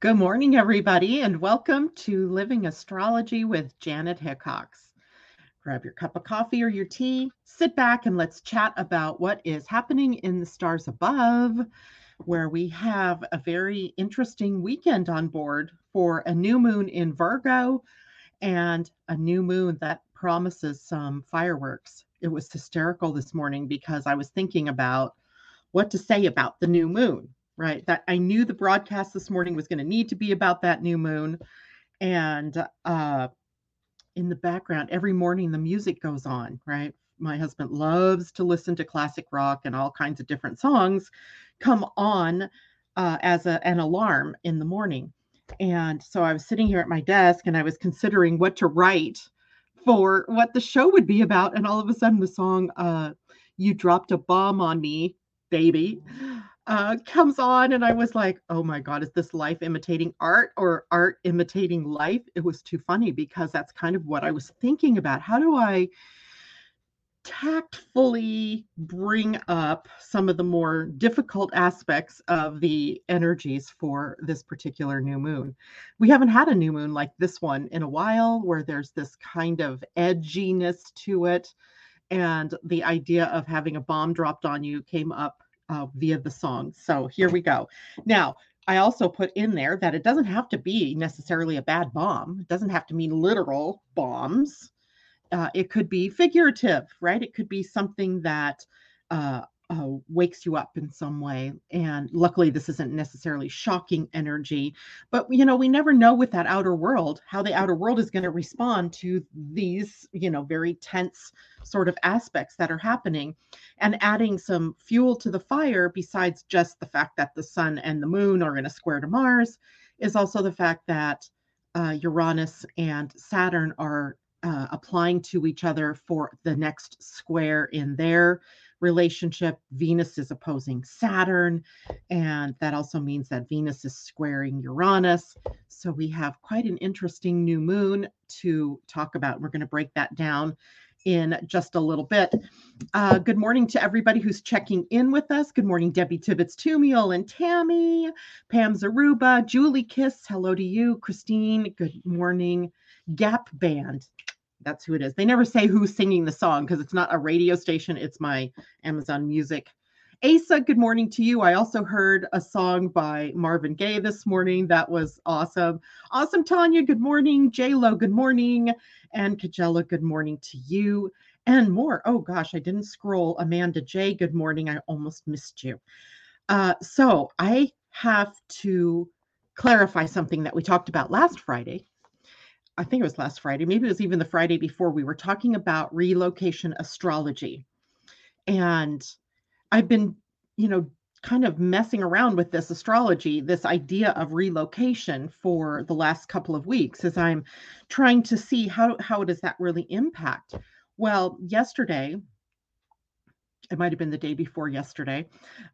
Good morning, everybody, and welcome to Living Astrology with Janet Hickox. Grab your cup of coffee or your tea, sit back, and let's chat about what is happening in the stars above, where we have a very interesting weekend on board for a new moon in Virgo and a new moon that promises some fireworks. It was hysterical this morning because I was thinking about what to say about the new moon right? That I knew the broadcast this morning was going to need to be about that new moon. And uh, in the background, every morning the music goes on, right? My husband loves to listen to classic rock and all kinds of different songs come on uh, as a, an alarm in the morning. And so I was sitting here at my desk and I was considering what to write for what the show would be about. And all of a sudden, the song, uh, You Dropped a Bomb on Me, Baby, uh, comes on, and I was like, oh my God, is this life imitating art or art imitating life? It was too funny because that's kind of what I was thinking about. How do I tactfully bring up some of the more difficult aspects of the energies for this particular new moon. We haven't had a new moon like this one in a while where there's this kind of edginess to it. And the idea of having a bomb dropped on you came up uh, via the song. So here we go. Now, I also put in there that it doesn't have to be necessarily a bad bomb. It doesn't have to mean literal bombs. Uh, it could be figurative, right? It could be something that uh, uh, wakes you up in some way. And luckily, this isn't necessarily shocking energy, but you know, we never know with that outer world how the outer world is going to respond to these, you know, very tense sort of aspects that are happening. And adding some fuel to the fire, besides just the fact that the sun and the moon are in a square to Mars, is also the fact that uh, Uranus and Saturn are uh, applying to each other for the next square in their relationship. Venus is opposing Saturn, and that also means that Venus is squaring Uranus. So we have quite an interesting new moon to talk about. We're going to break that down in just a little bit. Uh, good morning to everybody who's checking in with us. Good morning, Debbie Tibbetts Tumiel and Tammy, Pam Zaruba, Julie Kiss. Hello to you, Christine. Good morning, Gap Band that's who it is. They never say who's singing the song because it's not a radio station, it's my Amazon Music. Asa, good morning to you. I also heard a song by Marvin Gaye this morning. That was awesome. Awesome, Tanya. Good morning. J Lo, good morning. And Kajella, good morning to you. And more. Oh gosh, I didn't scroll. Amanda J, good morning. I almost missed you. Uh, so I have to clarify something that we talked about last Friday I think it was last Friday, maybe it was even the Friday before, we were talking about relocation astrology. And I've been, you know, kind of messing around with this astrology, this idea of relocation for the last couple of weeks as I'm trying to see how how does that really impact. Well, yesterday, it might have been the day before yesterday,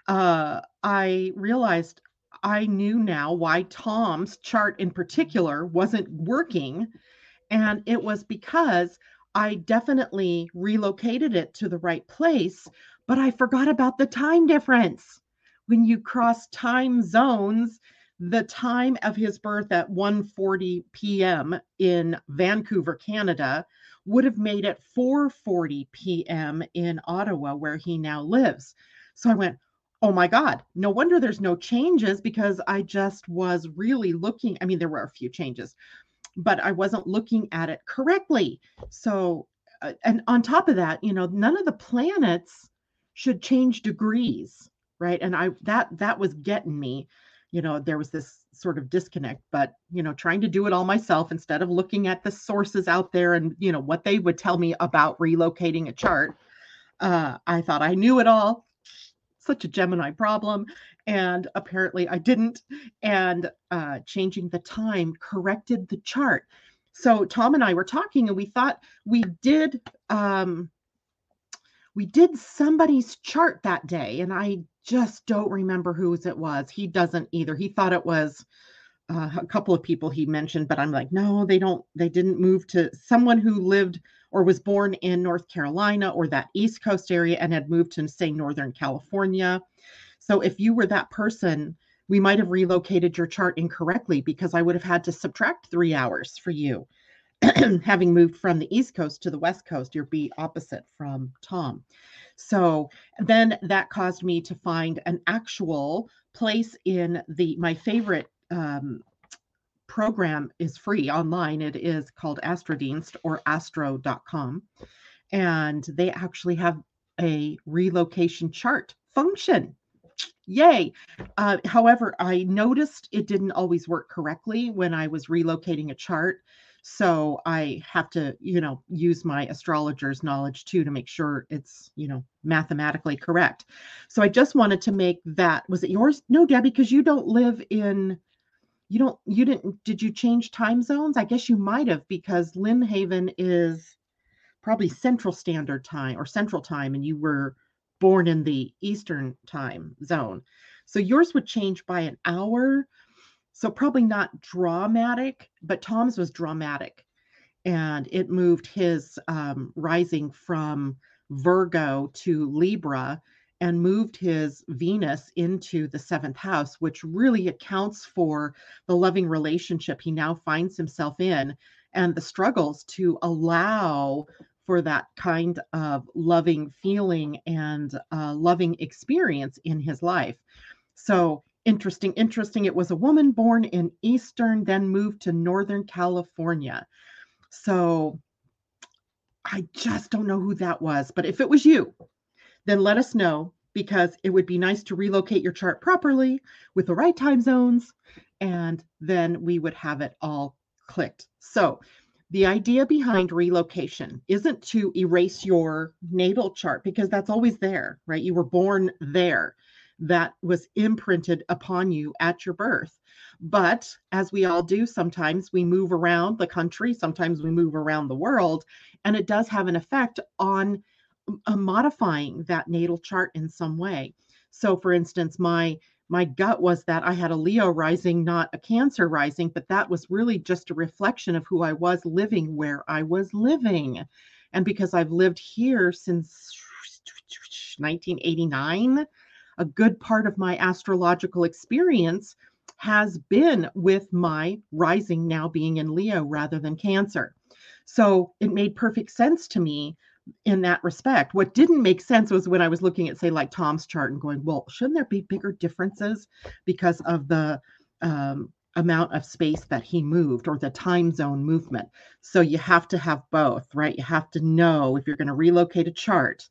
uh, I realized I knew now why Tom's chart in particular wasn't working. And it was because I definitely relocated it to the right place, but I forgot about the time difference. When you cross time zones, the time of his birth at 1:40 p.m. in Vancouver, Canada would have made it 4:40 p.m. in Ottawa where he now lives. So I went, oh my God, no wonder there's no changes because I just was really looking. I mean, there were a few changes, but I wasn't looking at it correctly. So, uh, and on top of that, you know, none of the planets should change degrees, right? And I, that, that was getting me, you know, there was this sort of disconnect, but, you know, trying to do it all myself instead of looking at the sources out there and, you know, what they would tell me about relocating a chart. Uh, I thought I knew it all such a Gemini problem. And apparently I didn't. And uh, changing the time corrected the chart. So Tom and I were talking and we thought we did um, we did somebody's chart that day and I just don't remember whose it was. He doesn't either. He thought it was uh, a couple of people he mentioned, but I'm like, no, they don't, they didn't move to someone who lived or was born in North Carolina or that East Coast area and had moved to, say, Northern California. So if you were that person, we might have relocated your chart incorrectly because I would have had to subtract three hours for you. Having moved from the East Coast to the West Coast, you're be opposite from Tom. So then that caused me to find an actual place in the my favorite um, program is free online. It is called Astrodienst or astro.com. And they actually have a relocation chart function. Yay. Uh, however, I noticed it didn't always work correctly when I was relocating a chart. So I have to, you know, use my astrologer's knowledge too to make sure it's, you know, mathematically correct. So I just wanted to make that. Was it yours? No, Debbie, because you don't live in you don't you didn't did you change time zones? I guess you might have because lynn haven is probably Central Standard Time or Central Time and you were born in the Eastern time zone. So yours would change by an hour. So probably not dramatic, but Tom's was dramatic. And it moved his um, rising from Virgo to Libra and moved his Venus into the seventh house, which really accounts for the loving relationship he now finds himself in and the struggles to allow for that kind of loving feeling and uh, loving experience in his life. So interesting, interesting. It was a woman born in Eastern, then moved to Northern California. So I just don't know who that was. But if it was you, then let us know because it would be nice to relocate your chart properly with the right time zones. And then we would have it all clicked. So the idea behind relocation isn't to erase your natal chart because that's always there, right? You were born there. That was imprinted upon you at your birth. But as we all do, sometimes we move around the country, sometimes we move around the world, and it does have an effect on uh, modifying that natal chart in some way. So, for instance, my my gut was that I had a Leo rising, not a Cancer rising, but that was really just a reflection of who I was living where I was living. And because I've lived here since 1989, a good part of my astrological experience has been with my rising now being in Leo rather than Cancer. So it made perfect sense to me in that respect. What didn't make sense was when I was looking at, say, like Tom's chart and going, well, shouldn't there be bigger differences because of the um, amount of space that he moved or the time zone movement? So you have to have both, right? You have to know if you're going to relocate a chart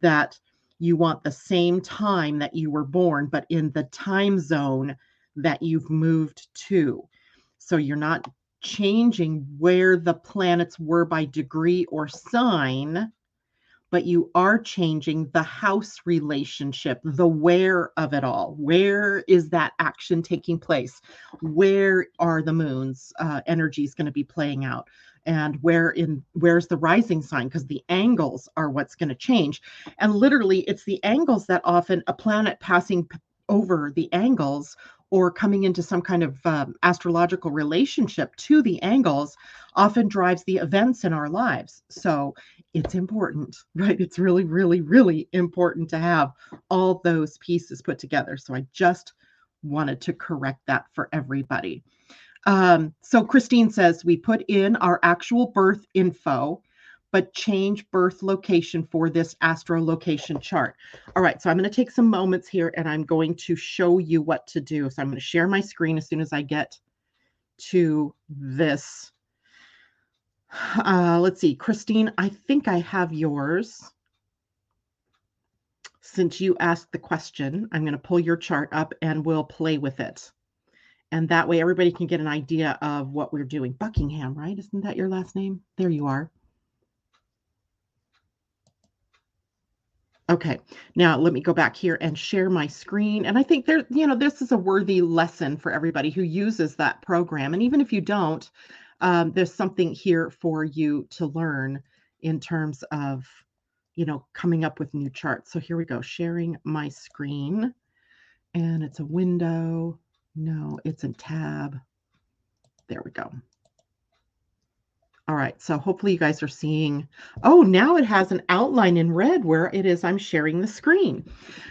that you want the same time that you were born, but in the time zone that you've moved to. So you're not changing where the planets were by degree or sign, but you are changing the house relationship, the where of it all. Where is that action taking place? Where are the moon's uh, energies going to be playing out? And where in where's the rising sign? Because the angles are what's going to change. And literally, it's the angles that often a planet passing p- over the angles or coming into some kind of um, astrological relationship to the angles often drives the events in our lives. So it's important, right? It's really, really, really important to have all those pieces put together. So I just wanted to correct that for everybody. Um, so Christine says we put in our actual birth info, but change birth location for this astro location chart. All right, so I'm going to take some moments here and I'm going to show you what to do. So I'm going to share my screen as soon as I get to this uh, let's see, Christine, I think I have yours. Since you asked the question, I'm going to pull your chart up and we'll play with it. And that way everybody can get an idea of what we're doing. Buckingham, right? Isn't that your last name? There you are. Okay, now let me go back here and share my screen. And I think there, you know, this is a worthy lesson for everybody who uses that program. And even if you don't, um, there's something here for you to learn in terms of, you know, coming up with new charts. So here we go, sharing my screen. And it's a window. No, it's a tab. There we go. All right, so hopefully you guys are seeing. Oh, now it has an outline in red where it is I'm sharing the screen.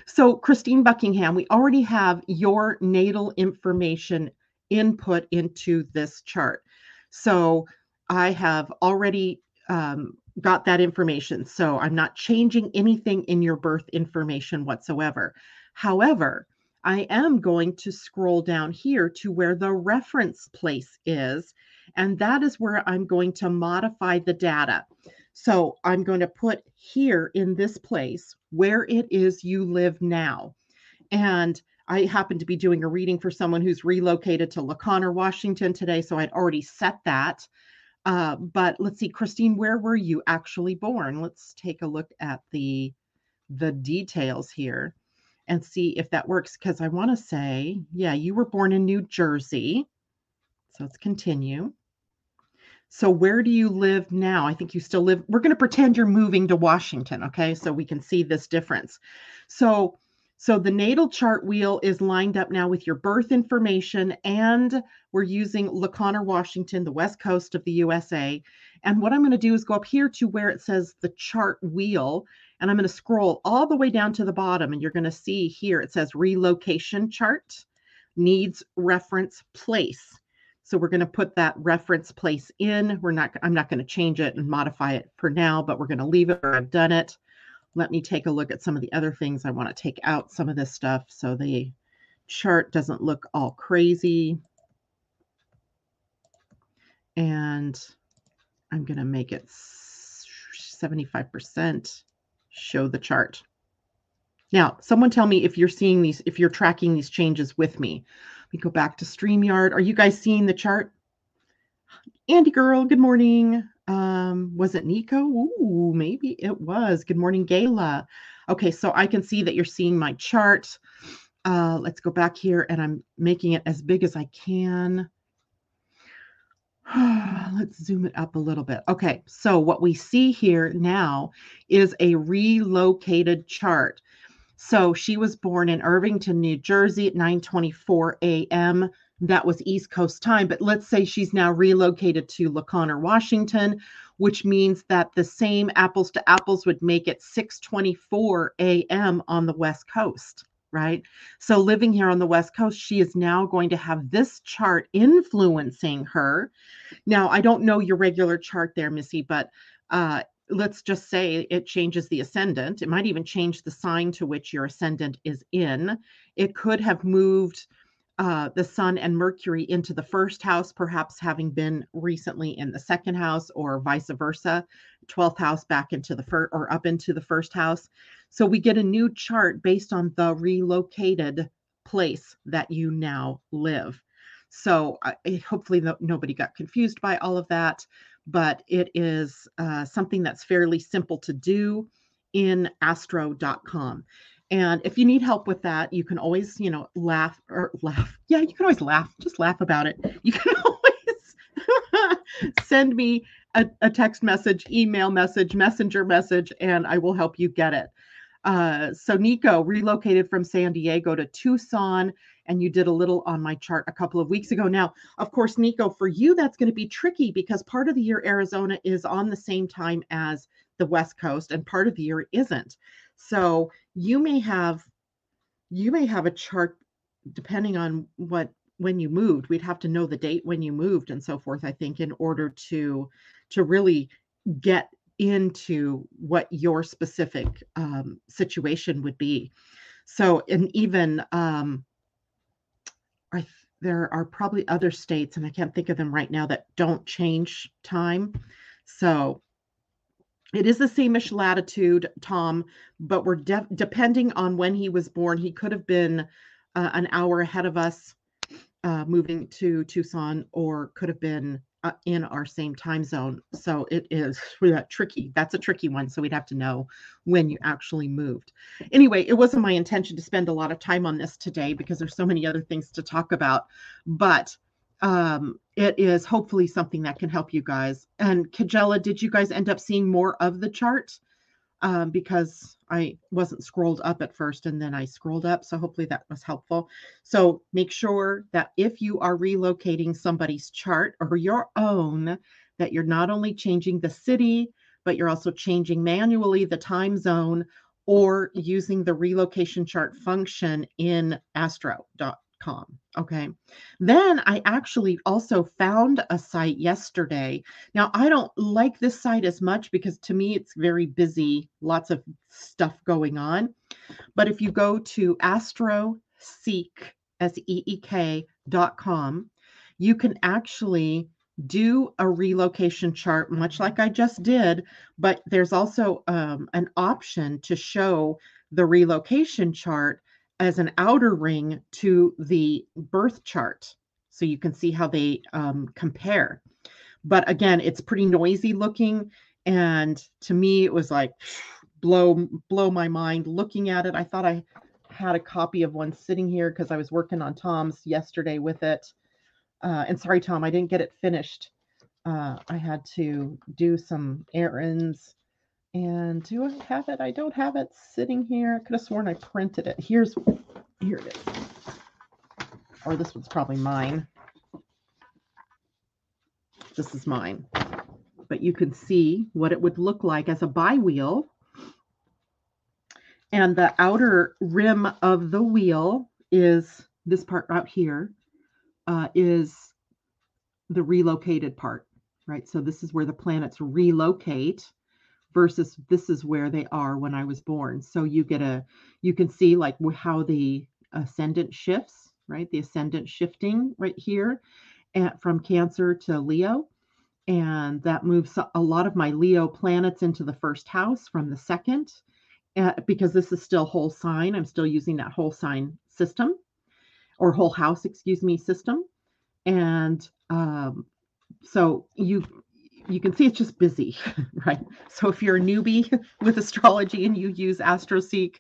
So, Christine Buckingham, we already have your natal information input into this chart. So, I have already um, got that information. So, I'm not changing anything in your birth information whatsoever. However, I am going to scroll down here to where the reference place is and that is where I'm going to modify the data. So I'm going to put here in this place where it is you live now. And I happen to be doing a reading for someone who's relocated to La Conner, Washington today. So I'd already set that. Uh, but let's see, Christine, where were you actually born? Let's take a look at the the details here and see if that works. Because I want to say, yeah, you were born in New Jersey. So let's continue. So where do you live now? I think you still live. We're going to pretend you're moving to Washington, okay? So we can see this difference. So so the natal chart wheel is lined up now with your birth information and we're using La Conner, Washington, the west coast of the USA. And what I'm going to do is go up here to where it says the chart wheel and I'm going to scroll all the way down to the bottom and you're going to see here it says relocation chart needs reference place. So we're going to put that reference place in. We're not, I'm not going to change it and modify it for now, but we're going to leave it where I've done it. Let me take a look at some of the other things. I want to take out some of this stuff so the chart doesn't look all crazy. And I'm going to make it 75% show the chart. Now, someone tell me if you're seeing these, if you're tracking these changes with me. We go back to StreamYard. Are you guys seeing the chart? Andy girl, good morning. Um, was it Nico? Ooh, maybe it was. Good morning, Gayla. Okay, so I can see that you're seeing my chart. Uh, let's go back here and I'm making it as big as I can. let's zoom it up a little bit. Okay, so what we see here now is a relocated chart. So she was born in Irvington, New Jersey at 9:24 a.m. That was East Coast time, but let's say she's now relocated to La Conner, Washington, which means that the same apples to apples would make it 6:24 a.m. on the West Coast, right? So living here on the West Coast, she is now going to have this chart influencing her. Now, I don't know your regular chart there, Missy, but uh, let's just say it changes the ascendant. It might even change the sign to which your ascendant is in. It could have moved uh, the sun and Mercury into the first house, perhaps having been recently in the second house, or vice versa, 12th house back into the first or up into the first house. So we get a new chart based on the relocated place that you now live. So uh, hopefully no, nobody got confused by all of that but it is uh, something that's fairly simple to do in astro.com. And if you need help with that, you can always, you know, laugh or laugh. Yeah, you can always laugh. Just laugh about it. You can always send me a, a, text message, email message, messenger message, and I will help you get it. Uh, so Nico relocated from San Diego to Tucson and you did a little on my chart a couple of weeks ago. Now, of course, Nico, for you, that's going to be tricky because part of the year Arizona is on the same time as the West Coast, and part of the year isn't. So you may have you may have a chart depending on what when you moved we'd have to know the date when you moved and so forth i think in order to to really get into what your specific um, situation would be so and even um, I there are probably other states, and I can't think of them right now that don't change time. So it is the same-ish latitude, Tom, but we're de- depending on when he was born. He could have been uh, an hour ahead of us uh, moving to Tucson, or could have been uh, in our same time zone. So it is tricky. That's a tricky one. So we'd have to know when you actually moved. Anyway, it wasn't my intention to spend a lot of time on this today because there's so many other things to talk about. But um, it is hopefully something that can help you guys. And Kajela, did you guys end up seeing more of the chart? Um, because I wasn't scrolled up at first and then I scrolled up. So hopefully that was helpful. So make sure that if you are relocating somebody's chart or your own, that you're not only changing the city, but you're also changing manually the time zone or using the relocation chart function in astro.com. Okay. Then I actually also found a site yesterday. Now, I don't like this site as much because to me it's very busy, lots of stuff going on. But if you go to astroseek, S E E K dot com, you can actually do a relocation chart, much like I just did, but there's also um, an option to show the relocation chart as an outer ring to the birth chart. So you can see how they um, compare. But again, it's pretty noisy looking. And to me, it was like blow blow my mind looking at it. I thought I had a copy of one sitting here because I was working on Tom's yesterday with it. Uh, and sorry, Tom, I didn't get it finished. Uh, I had to do some errands. And do I have it? I don't have it sitting here. I could have sworn I printed it. Here's, here it is. Or this one's probably mine. This is mine. But you can see what it would look like as a bi-wheel. And the outer rim of the wheel is this part out here uh, is the relocated part, right? So this is where the planets relocate versus this is where they are when I was born. So you get a, you can see like how the ascendant shifts, right? The ascendant shifting right here at, from Cancer to Leo. And that moves a lot of my Leo planets into the first house from the second, because this is still whole sign. I'm still using that whole sign system or whole house, excuse me, system. And um, so you you can see it's just busy, right? So if you're a newbie with astrology and you use AstroSeek,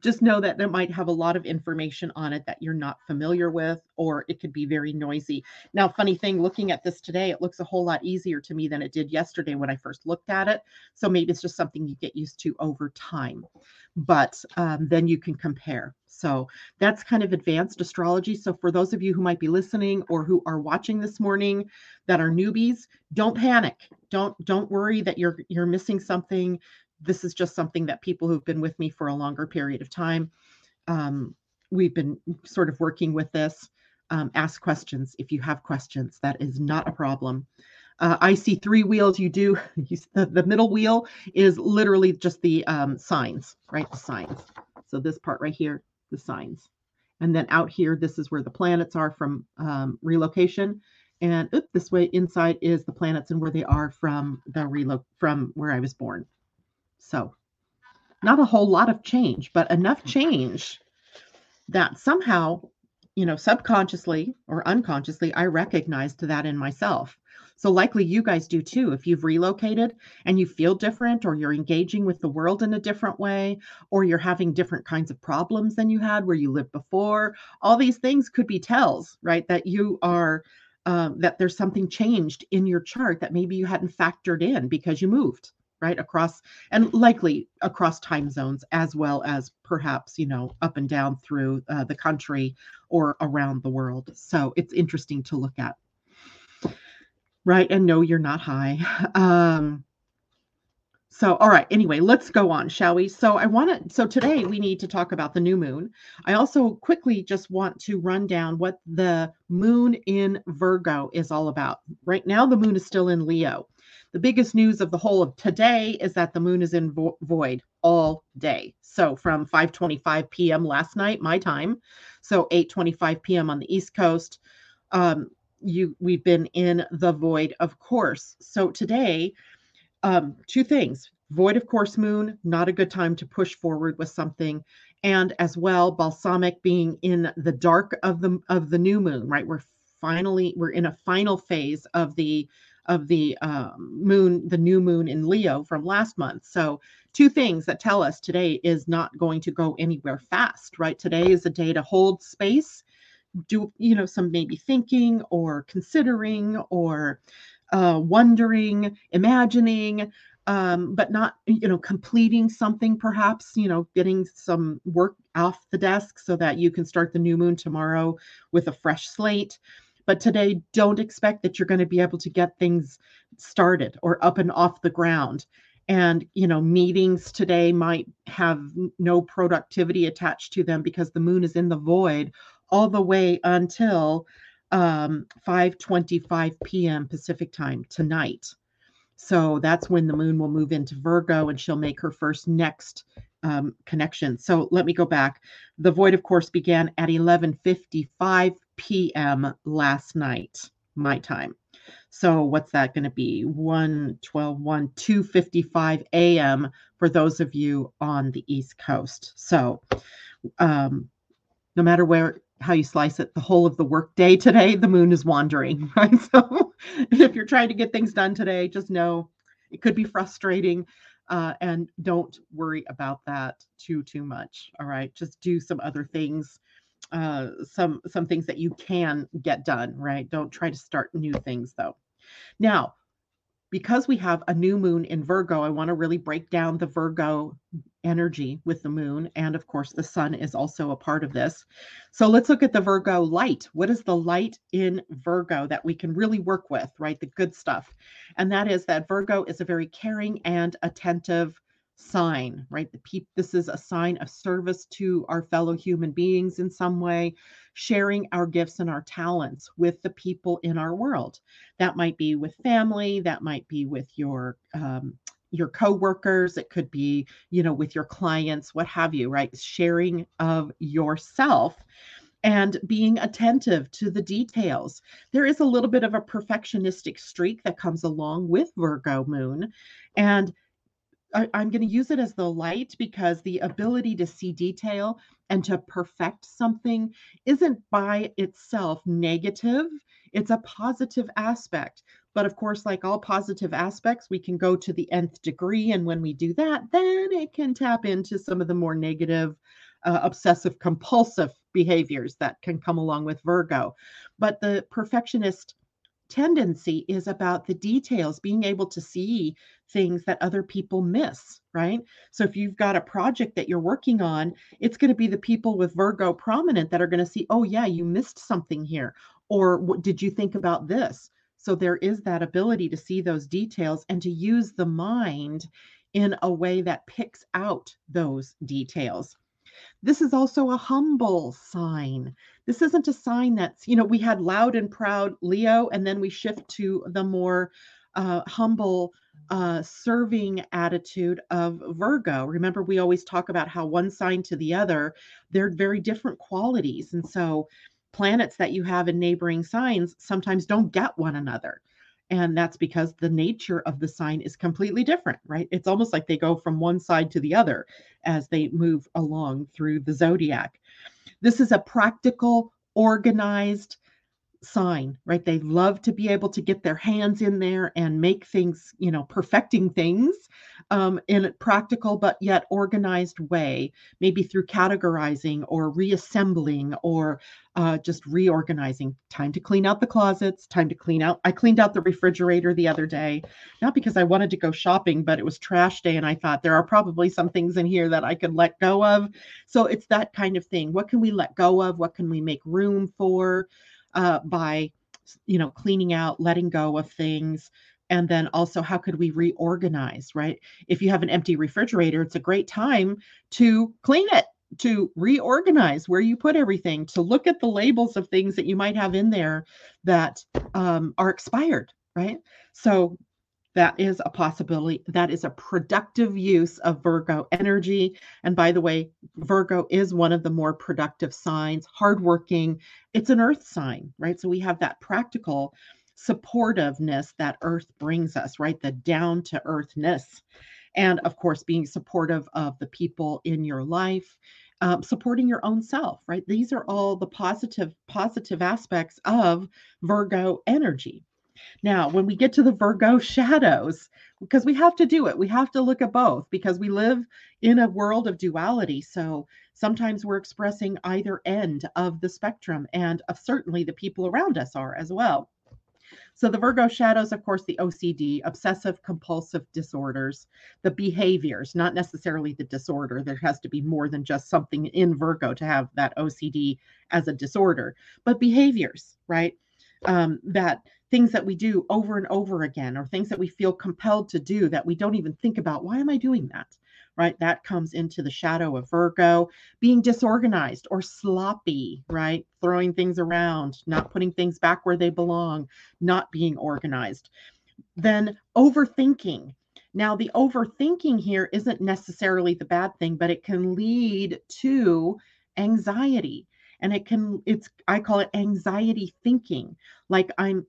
just know that it might have a lot of information on it that you're not familiar with, or it could be very noisy. Now, funny thing, looking at this today, it looks a whole lot easier to me than it did yesterday when I first looked at it. So maybe it's just something you get used to over time, but um, then you can compare. So that's kind of advanced astrology. So for those of you who might be listening or who are watching this morning that are newbies, don't panic. Don't don't worry that you're you're missing something. This is just something that people who've been with me for a longer period of time. Um, we've been sort of working with this. Um, ask questions if you have questions. That is not a problem. Uh, I see three wheels. You do you, the, the middle wheel is literally just the um, signs, right? The signs. So this part right here the signs. And then out here, this is where the planets are from um, relocation. And oop, this way inside is the planets and where they are from the relo from where I was born. So not a whole lot of change, but enough change that somehow, you know, subconsciously or unconsciously, I recognized that in myself. So likely you guys do too. If you've relocated and you feel different, or you're engaging with the world in a different way, or you're having different kinds of problems than you had where you lived before, all these things could be tells, right? That you are, um, that there's something changed in your chart that maybe you hadn't factored in because you moved right across and likely across time zones as well as perhaps you know up and down through uh, the country or around the world so it's interesting to look at right? And no, you're not high. Um, so, all right. Anyway, let's go on, shall we? So, I want to. So today we need to talk about the new moon. I also quickly just want to run down what the moon in Virgo is all about. Right now, the moon is still in Leo. The biggest news of the whole of today is that the moon is in vo- void all day. So from 5:25 p.m. last night, my time, so 8:25 p.m. on the East Coast, um, you we've been in the void of course. So today um two things. Void of course moon not a good time to push forward with something. And as well balsamic being in the dark of the of the new moon right? We're finally we're in a final phase of the of the um, moon the new moon in leo from last month. So two things that tell us today is not going to go anywhere fast right? Today is a day to hold space do you know some maybe thinking or considering or uh, wondering imagining um, but not you know completing something perhaps you know getting some work off the desk so that you can start the new moon tomorrow with a fresh slate But today, don't expect that you're going to be able to get things started or up and off the ground. And, you know, meetings today might have no productivity attached to them because the moon is in the void all the way until um, 5:25 p.m. Pacific time tonight. So that's when the moon will move into Virgo and she'll make her first next um, connection. So let me go back. The void, of course, began at 11:55 p.m. last night, my time. So what's that going to be? 1 12 1 2:55 a.m. for those of you on the East Coast. So um, no matter where how you slice it, the whole of the workday today, the moon is wandering, right? So if you're trying to get things done today, just know it could be frustrating. Uh, and don't worry about that too too much all right just do some other things uh, some some things that you can get done right don't try to start new things though now because we have a new moon in Virgo, I want to really break down the Virgo energy with the moon. And of course, the sun is also a part of this. So let's look at the Virgo light. What is the light in Virgo that we can really work with, right? The good stuff. And that is that Virgo is a very caring and attentive sign, right? The this is a sign of service to our fellow human beings in some way, sharing our gifts and our talents with the people in our world. That might be with family, that might be with your um, your coworkers it could be you know with your clients what have you right sharing of yourself and being attentive to the details. There is a little bit of a perfectionistic streak that comes along with Virgo moon. And I, am going to use it as the light because the ability to see detail and to perfect something isn't by itself negative. It's a positive aspect. But of course, like all positive aspects, we can go to the nth degree. And when we do that, then it can tap into some of the more negative, uh, obsessive compulsive behaviors that can come along with Virgo. But the perfectionist tendency is about the details, being able to see things that other people miss, right? So if you've got a project that you're working on, it's going to be the people with Virgo prominent that are going to see, oh, yeah, you missed something here. Or what did you think about this? So there is that ability to see those details and to use the mind in a way that picks out those details. This is also a humble sign. This isn't a sign that's, you know, we had loud and proud Leo, and then we shift to the more uh, humble, uh, serving attitude of Virgo. Remember, we always talk about how one sign to the other, they're very different qualities. And so, planets that you have in neighboring signs sometimes don't get one another. And that's because the nature of the sign is completely different, right? It's almost like they go from one side to the other as they move along through the zodiac. This is a practical, organized, sign, right? They love to be able to get their hands in there and make things, you know, perfecting things um, in a practical but yet organized way, maybe through categorizing or reassembling or uh, just reorganizing. Time to clean out the closets, time to clean out. I cleaned out the refrigerator the other day, not because I wanted to go shopping, but it was trash day and I thought there are probably some things in here that I could let go of. So it's that kind of thing. What can we let go of? What can we make room for? Uh, by you know cleaning out letting go of things. And then also how could we reorganize right? If you have an empty refrigerator it's a great time to clean it to reorganize where you put everything to look at the labels of things that you might have in there that um, are expired right? So that is a possibility. That is a productive use of Virgo energy. And by the way, Virgo is one of the more productive signs, hardworking. It's an earth sign, right? So we have that practical supportiveness that earth brings us, right? The down to earthness. And of course, being supportive of the people in your life. Um, supporting your own self right these are all the positive positive aspects of virgo energy now, when we get to the Virgo shadows, because we have to do it, we have to look at both because we live in a world of duality. So sometimes we're expressing either end of the spectrum, and of certainly the people around us are as well. So the Virgo shadows, of course, the OCD, obsessive compulsive disorders, the behaviors, not necessarily the disorder. There has to be more than just something in Virgo to have that OCD as a disorder, but behaviors, right? um, that things that we do over and over again or things that we feel compelled to do that we don't even think about why am i doing that? Right? That comes into the shadow of virgo being disorganized or sloppy right? Throwing things around not putting things back where they belong not being organized. Then overthinking. Now the overthinking here isn't necessarily the bad thing but it can lead to anxiety. And it can it's i call it anxiety thinking. Like i'm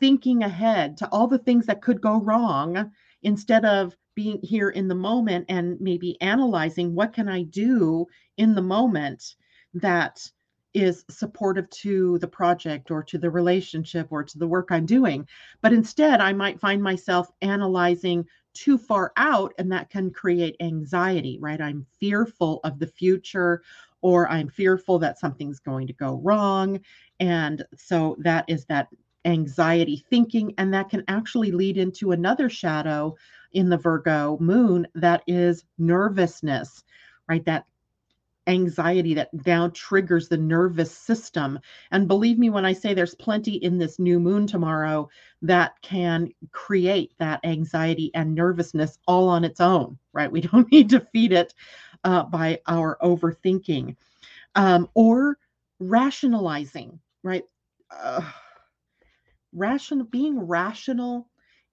thinking ahead to all the things that could go wrong instead of being here in the moment and maybe analyzing what can I do in the moment that is supportive to the project or to the relationship or to the work I'm doing. But instead, I might find myself analyzing too far out, and that can create anxiety, right? I'm fearful of the future or I'm fearful that something's going to go wrong. And so that is that anxiety thinking, and that can actually lead into another shadow in the Virgo moon that is nervousness, right? That anxiety that now triggers the nervous system. And believe me when I say there's plenty in this new moon tomorrow that can create that anxiety and nervousness all on its own, right? We don't need to feed it uh, by our overthinking um, or rationalizing, right? Uh, rational being rational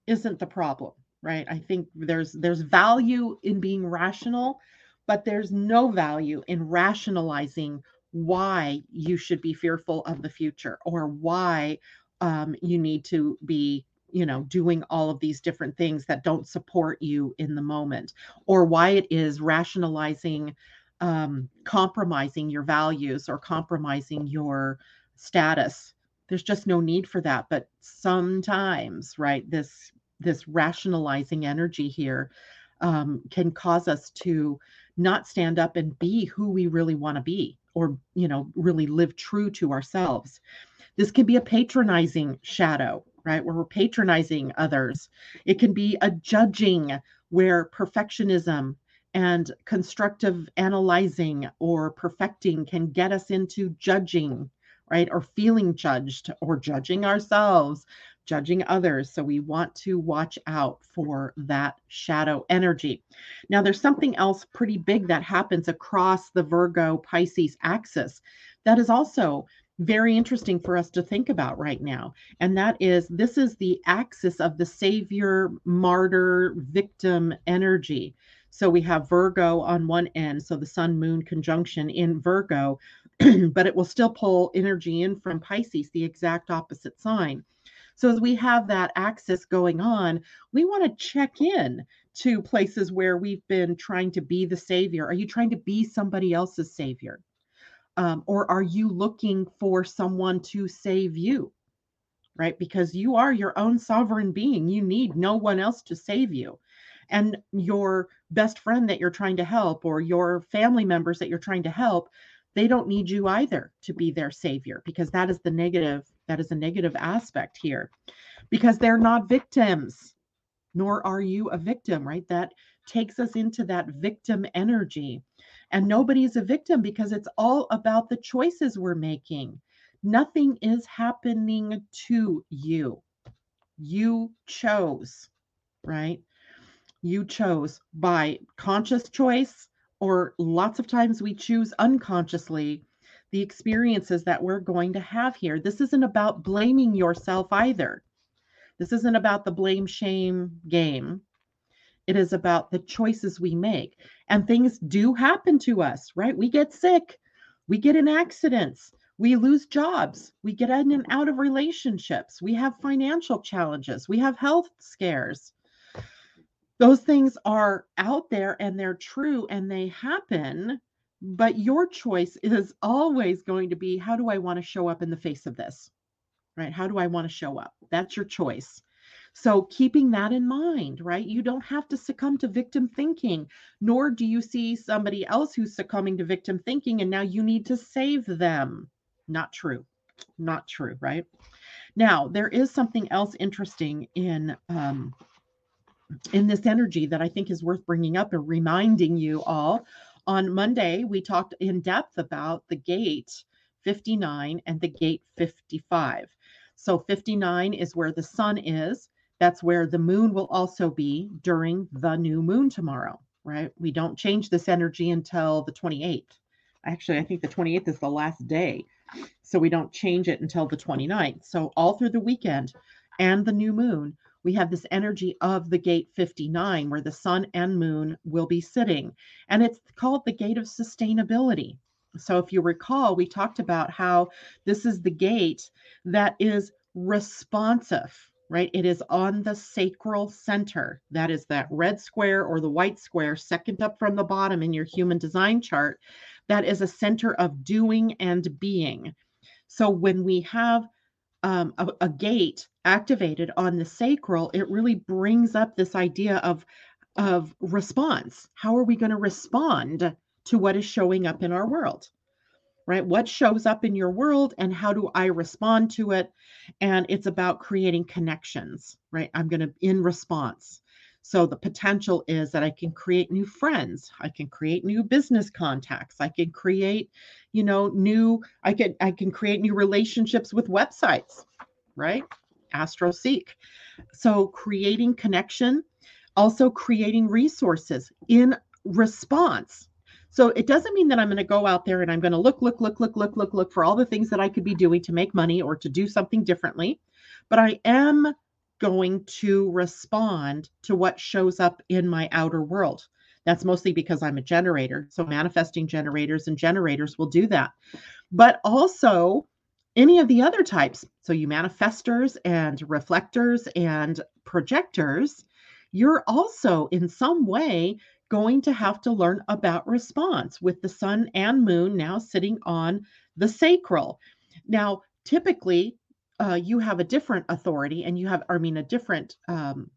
isn't the problem right? I think there's there's value in being rational but there's no value in rationalizing why you should be fearful of the future or why um, you need to be you know doing all of these different things that don't support you in the moment or why it is rationalizing um, compromising your values or compromising your status there's just no need for that. But sometimes right this this rationalizing energy here um, can cause us to not stand up and be who we really want to be or you know really live true to ourselves. This can be a patronizing shadow right where we're patronizing others. It can be a judging where perfectionism and constructive analyzing or perfecting can get us into judging right? Or feeling judged or judging ourselves, judging others. So we want to watch out for that shadow energy. Now, there's something else pretty big that happens across the Virgo Pisces axis that is also very interesting for us to think about right now. And that is this is the axis of the savior, martyr, victim energy. So we have Virgo on one end, so the sun moon conjunction in Virgo, but it will still pull energy in from Pisces, the exact opposite sign. So as we have that axis going on, we want to check in to places where we've been trying to be the savior. Are you trying to be somebody else's savior? Um, or are you looking for someone to save you? Right? Because you are your own sovereign being. You need no one else to save you. And your best friend that you're trying to help, or your family members that you're trying to help, they don't need you either to be their savior because that is the negative that is a negative aspect here. Because they're not victims nor are you a victim right? That takes us into that victim energy. And nobody's a victim because it's all about the choices we're making. Nothing is happening to you. You chose right? You chose by conscious choice or lots of times we choose unconsciously the experiences that we're going to have here. This isn't about blaming yourself either. This isn't about the blame shame game. It is about the choices we make. And things do happen to us, right? We get sick, we get in accidents, we lose jobs, we get in and out of relationships, we have financial challenges, we have health scares those things are out there and they're true and they happen but your choice is always going to be how do i want to show up in the face of this right? How do i want to show up? That's your choice. So keeping that in mind right? You don't have to succumb to victim thinking nor do you see somebody else who's succumbing to victim thinking and now you need to save them. Not true not true right? Now there is something else interesting in um, in this energy that I think is worth bringing up and reminding you all. On Monday, we talked in depth about the gate 59 and the gate 55. So 59 is where the sun is. That's where the moon will also be during the new moon tomorrow, right? We don't change this energy until the 28th. Actually, I think the 28th is the last day. So we don't change it until the 29th. So all through the weekend and the new moon, we have this energy of the gate 59 where the sun and moon will be sitting. And it's called the gate of sustainability. So if you recall, we talked about how this is the gate that is responsive, right? It is on the sacral center. That is that red square or the white square, second up from the bottom in your human design chart. That is a center of doing and being. So when we have um, a, a gate activated on the sacral, it really brings up this idea of of response. How are we going to respond to what is showing up in our world? Right? What shows up in your world and how do I respond to it? And it's about creating connections, right? I'm going to in response. So the potential is that I can create new friends, I can create new business contacts, I can create, you know, new I can I can create new relationships with websites, right? Astro Seek. So creating connection, also creating resources in response. So it doesn't mean that I'm going to go out there and I'm going to look, look, look, look, look, look, look for all the things that I could be doing to make money or to do something differently. But I am going to respond to what shows up in my outer world. That's mostly because I'm a generator. So, manifesting generators and generators will do that. But also, any of the other types. So, you manifestors and reflectors and projectors, you're also in some way going to have to learn about response with the sun and moon now sitting on the sacral. Now, typically, uh, you have a different authority and you have, I mean, a different um,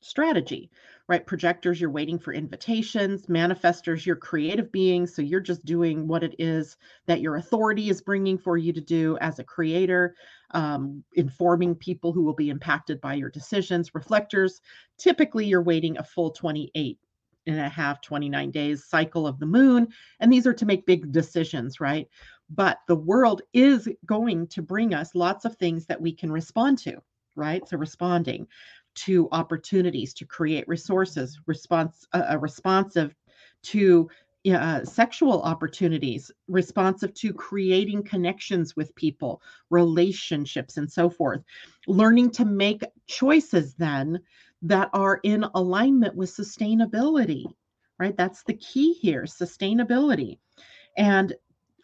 strategy, right? Projectors, you're waiting for invitations. Manifestors, you're creative beings. So you're just doing what it is that your authority is bringing for you to do as a creator, um, informing people who will be impacted by your decisions. Reflectors, typically you're waiting a full 28 and a half, 29 days cycle of the moon. And these are to make big decisions, right? But the world is going to bring us lots of things that we can respond to right? So responding to opportunities to create resources response uh, uh, responsive to uh, sexual opportunities responsive to creating connections with people relationships and so forth. Learning to make choices then that are in alignment with sustainability right? That's the key here sustainability. And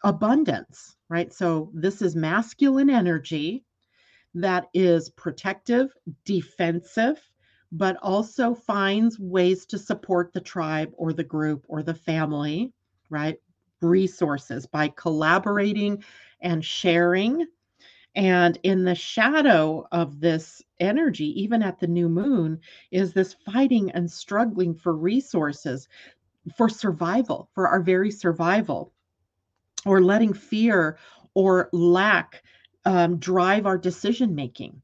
abundance, right? So this is masculine energy that is protective, defensive, but also finds ways to support the tribe or the group or the family, right? Resources by collaborating and sharing. And in the shadow of this energy, even at the new moon, is this fighting and struggling for resources, for survival, for our very survival or letting fear or lack um, drive our decision making.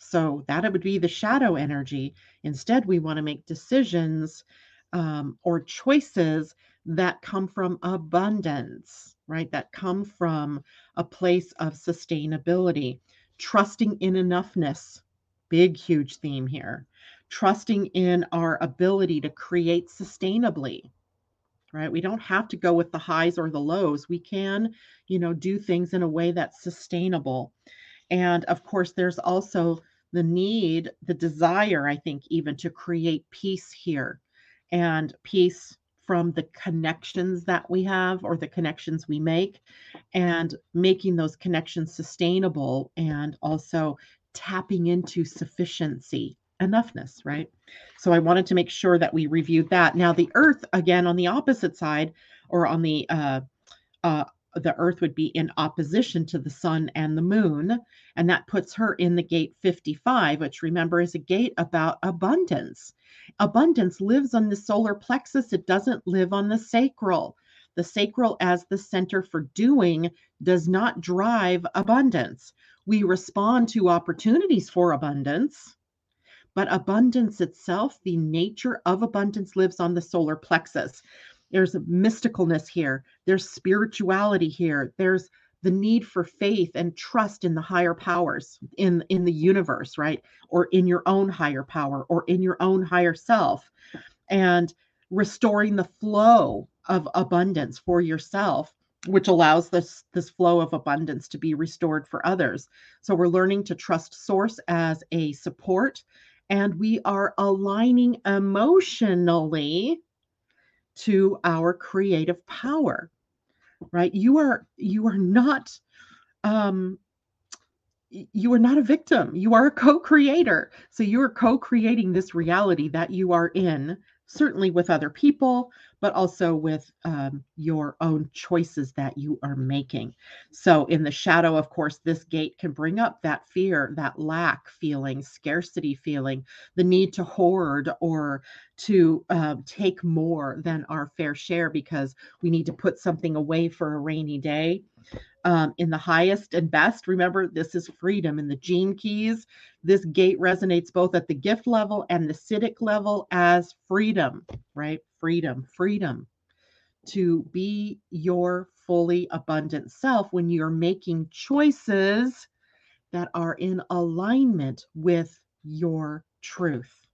So that it would be the shadow energy. Instead, we want to make decisions um, or choices that come from abundance, right? That come from a place of sustainability, trusting in enoughness. Big, huge theme here. Trusting in our ability to create sustainably, right? We don't have to go with the highs or the lows. We can, you know, do things in a way that's sustainable. And of course, there's also the need, the desire, I think, even to create peace here and peace from the connections that we have or the connections we make and making those connections sustainable and also tapping into sufficiency enoughness, right? So I wanted to make sure that we reviewed that. Now, the Earth, again, on the opposite side, or on the uh, uh, the Earth would be in opposition to the Sun and the Moon, and that puts her in the gate 55, which remember is a gate about abundance. Abundance lives on the solar plexus; it doesn't live on the sacral. The sacral, as the center for doing, does not drive abundance. We respond to opportunities for abundance but abundance itself, the nature of abundance lives on the solar plexus. There's mysticalness here, there's spirituality here, there's the need for faith and trust in the higher powers in in the universe right? Or in your own higher power or in your own higher self. And restoring the flow of abundance for yourself which allows this this flow of abundance to be restored for others. So we're learning to trust source as a support and we are aligning emotionally to our creative power right? You are you are not um you are not a victim. You are a co-creator. So you are co-creating this reality that you are in certainly with other people, but also with um, your own choices that you are making. So, in the shadow, of course, this gate can bring up that fear, that lack feeling, scarcity feeling, the need to hoard or to uh, take more than our fair share because we need to put something away for a rainy day um, in the highest and best. Remember, this is freedom in the gene keys. This gate resonates both at the gift level and the siddhic level as freedom, right? Freedom, freedom to be your fully abundant self when you're making choices that are in alignment with your truth.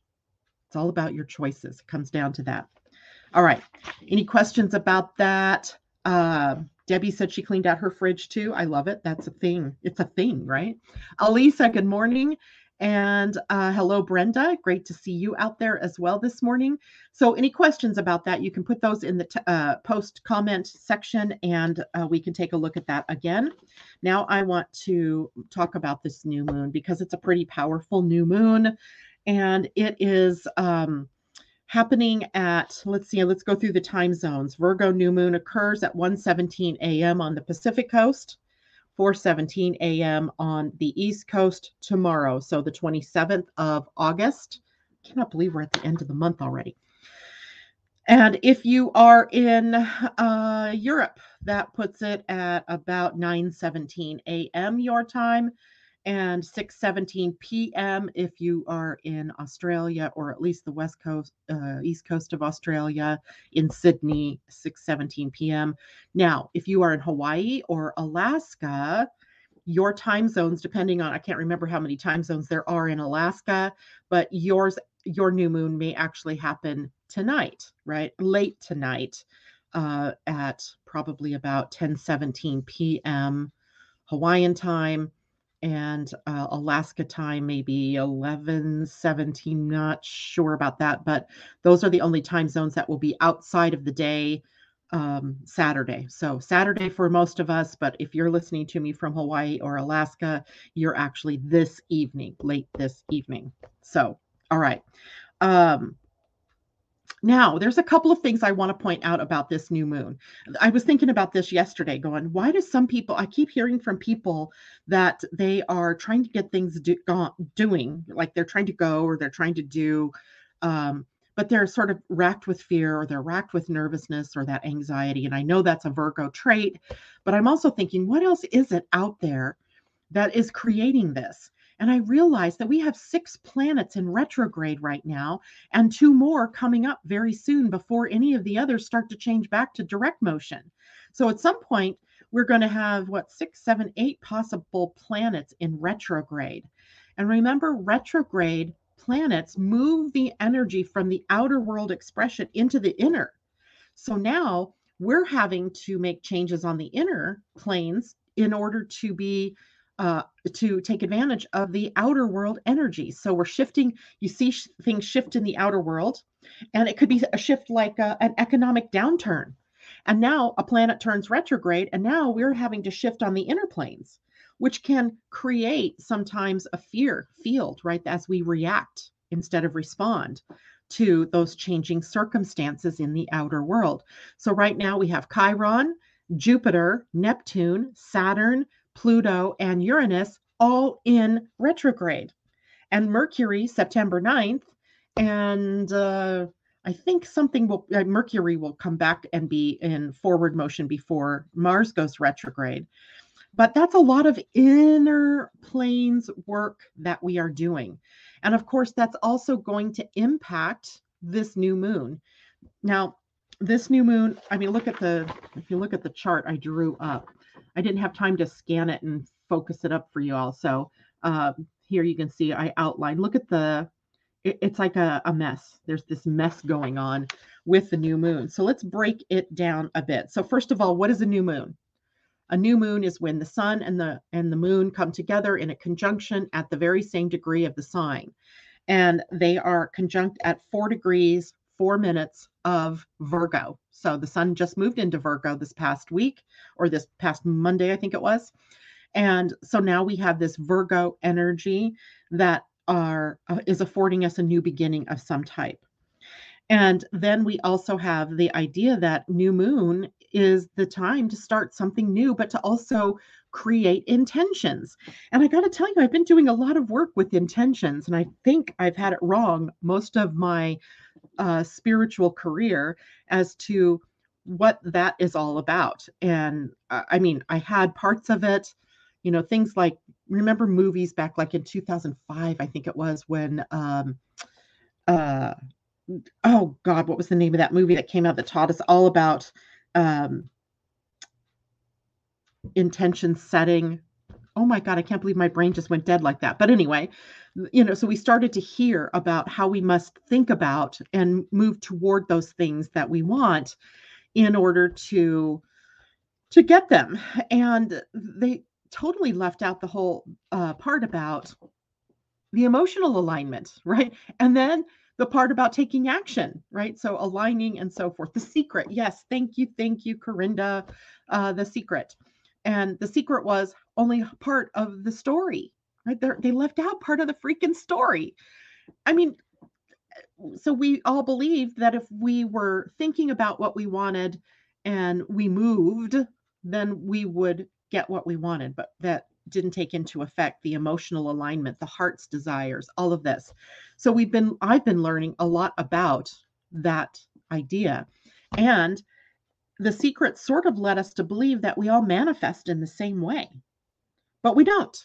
It's all about your choices. It comes down to that. All right. Any questions about that? Uh, Debbie said she cleaned out her fridge too. I love it. That's a thing. It's a thing, right? Alisa, good morning. And uh, hello, Brenda. Great to see you out there as well this morning. So, any questions about that, you can put those in the t- uh, post comment section and uh, we can take a look at that again. Now, I want to talk about this new moon because it's a pretty powerful new moon and it is. Um, happening at let's see let's go through the time zones virgo new moon occurs at 1:17 a.m. on the pacific coast 4:17 a.m. on the east coast tomorrow so the 27th of august I cannot believe we're at the end of the month already and if you are in uh, europe that puts it at about 9:17 a.m. your time and 6:17 p.m. if you are in Australia or at least the west coast, uh, east coast of Australia, in Sydney, 6:17 p.m. Now, if you are in Hawaii or Alaska, your time zones, depending on I can't remember how many time zones there are in Alaska, but yours your new moon may actually happen tonight, right? Late tonight, uh, at probably about 10:17 p.m. Hawaiian time and uh, Alaska time, maybe 11, 17, not sure about that, but those are the only time zones that will be outside of the day um, Saturday. So, Saturday for most of us, but if you're listening to me from Hawaii or Alaska, you're actually this evening, late this evening. So, all right. Um, now, there's a couple of things I want to point out about this new moon. I was thinking about this yesterday, going, why do some people, I keep hearing from people that they are trying to get things do, doing, like they're trying to go or they're trying to do, um, but they're sort of racked with fear or they're racked with nervousness or that anxiety. And I know that's a Virgo trait, but I'm also thinking, what else is it out there that is creating this? And I realized that we have six planets in retrograde right now, and two more coming up very soon before any of the others start to change back to direct motion. So at some point, we're going to have what six, seven, eight possible planets in retrograde. And remember, retrograde planets move the energy from the outer world expression into the inner. So now we're having to make changes on the inner planes in order to be uh, to take advantage of the outer world energy. So we're shifting, you see sh- things shift in the outer world, and it could be a shift like a, uh, an economic downturn. And now a planet turns retrograde, and now we're having to shift on the inner planes, which can create sometimes a fear field, right? As we react instead of respond to those changing circumstances in the outer world. So right now we have Chiron, Jupiter, Neptune, Saturn, Pluto, and Uranus all in retrograde. And Mercury, September 9th, and uh, I think something will, uh, Mercury will come back and be in forward motion before Mars goes retrograde. But that's a lot of inner planes work that we are doing. And of course, that's also going to impact this new moon. Now, this new moon, I mean, look at the, if you look at the chart I drew up, I didn't have time to scan it and focus it up for you all. So uh, here you can see I outline. Look at the, it, it's like a, a mess. There's this mess going on with the new moon. So let's break it down a bit. So first of all, what is a new moon? A new moon is when the sun and the and the moon come together in a conjunction at the very same degree of the sign. And they are conjunct at 4 degrees, 4 minutes of Virgo. So the sun just moved into Virgo this past week or this past Monday I think it was. And so now we have this Virgo energy that are uh, is affording us a new beginning of some type. And then we also have the idea that new moon is the time to start something new, but to also create intentions. And I got to tell you, I've been doing a lot of work with intentions, and I think I've had it wrong most of my uh, spiritual career as to what that is all about. And uh, I mean, I had parts of it, you know, things like remember movies back like in 2005, I think it was when um, uh, oh God, what was the name of that movie that came out that taught us all about um, intention setting? Oh my God, I can't believe my brain just went dead like that. But anyway, you know, so we started to hear about how we must think about and move toward those things that we want in order to to get them. And they totally left out the whole uh, part about the emotional alignment, right? And then the part about taking action, right? So aligning and so forth. The secret, yes, thank you, thank you, Corinda. Uh, the secret, and the secret was only part of the story, right? They're, they left out part of the freaking story. I mean, so we all believed that if we were thinking about what we wanted and we moved, then we would get what we wanted. But that didn't take into effect the emotional alignment, the heart's desires, all of this. So we've been I've been learning a lot about that idea. And the secret sort of led us to believe that we all manifest in the same way. But we don't.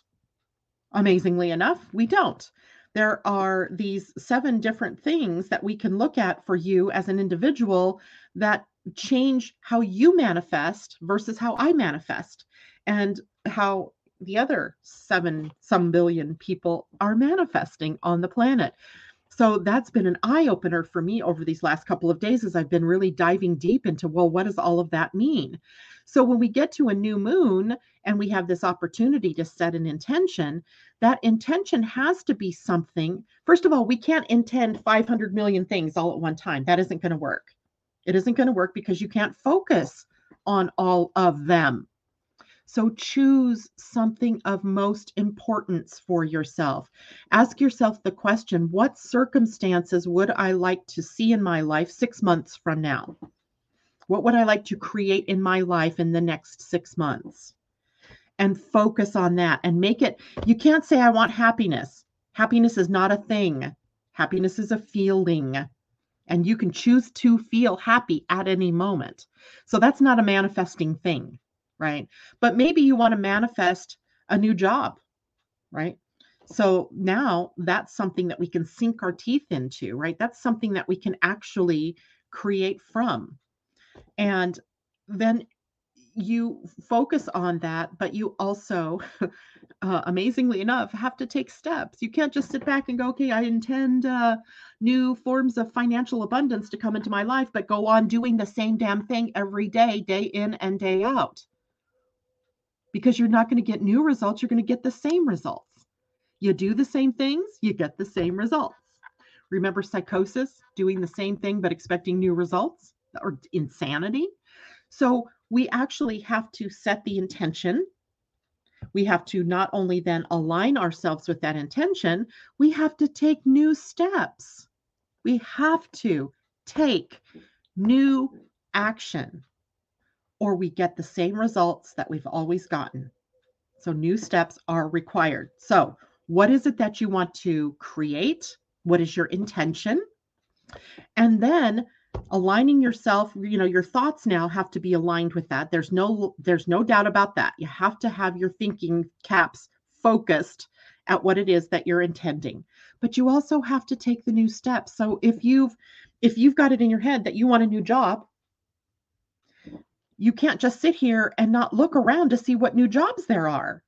Amazingly enough, we don't. There are these seven different things that we can look at for you as an individual that change how you manifest versus how I manifest and how the other seven some billion people are manifesting on the planet. So that's been an eye opener for me over these last couple of days as I've been really diving deep into, well, what does all of that mean? So when we get to a new moon and we have this opportunity to set an intention, that intention has to be something. First of all, we can't intend 500 million things all at one time. That isn't going to work. It isn't going to work because you can't focus on all of them. So choose something of most importance for yourself. Ask yourself the question what circumstances would I like to see in my life six months from now? What would I like to create in my life in the next six months? And focus on that and make it. You can't say, I want happiness. Happiness is not a thing, happiness is a feeling. And you can choose to feel happy at any moment. So that's not a manifesting thing right? But maybe you want to manifest a new job, right? So now that's something that we can sink our teeth into, right? That's something that we can actually create from. And then you focus on that, but you also, uh, amazingly enough, have to take steps. You can't just sit back and go, okay, I intend uh, new forms of financial abundance to come into my life, but go on doing the same damn thing every day, day in and day out because you're not going to get new results. You're going to get the same results. You do the same things, you get the same results. Remember psychosis, doing the same thing but expecting new results or insanity? So we actually have to set the intention. We have to not only then align ourselves with that intention, we have to take new steps. We have to take new action or we get the same results that we've always gotten. So new steps are required. So, what is it that you want to create? What is your intention? And then aligning yourself, you know, your thoughts now have to be aligned with that. There's no there's no doubt about that. You have to have your thinking caps focused at what it is that you're intending. But you also have to take the new steps. So if you've if you've got it in your head that you want a new job, you can't just sit here and not look around to see what new jobs there are.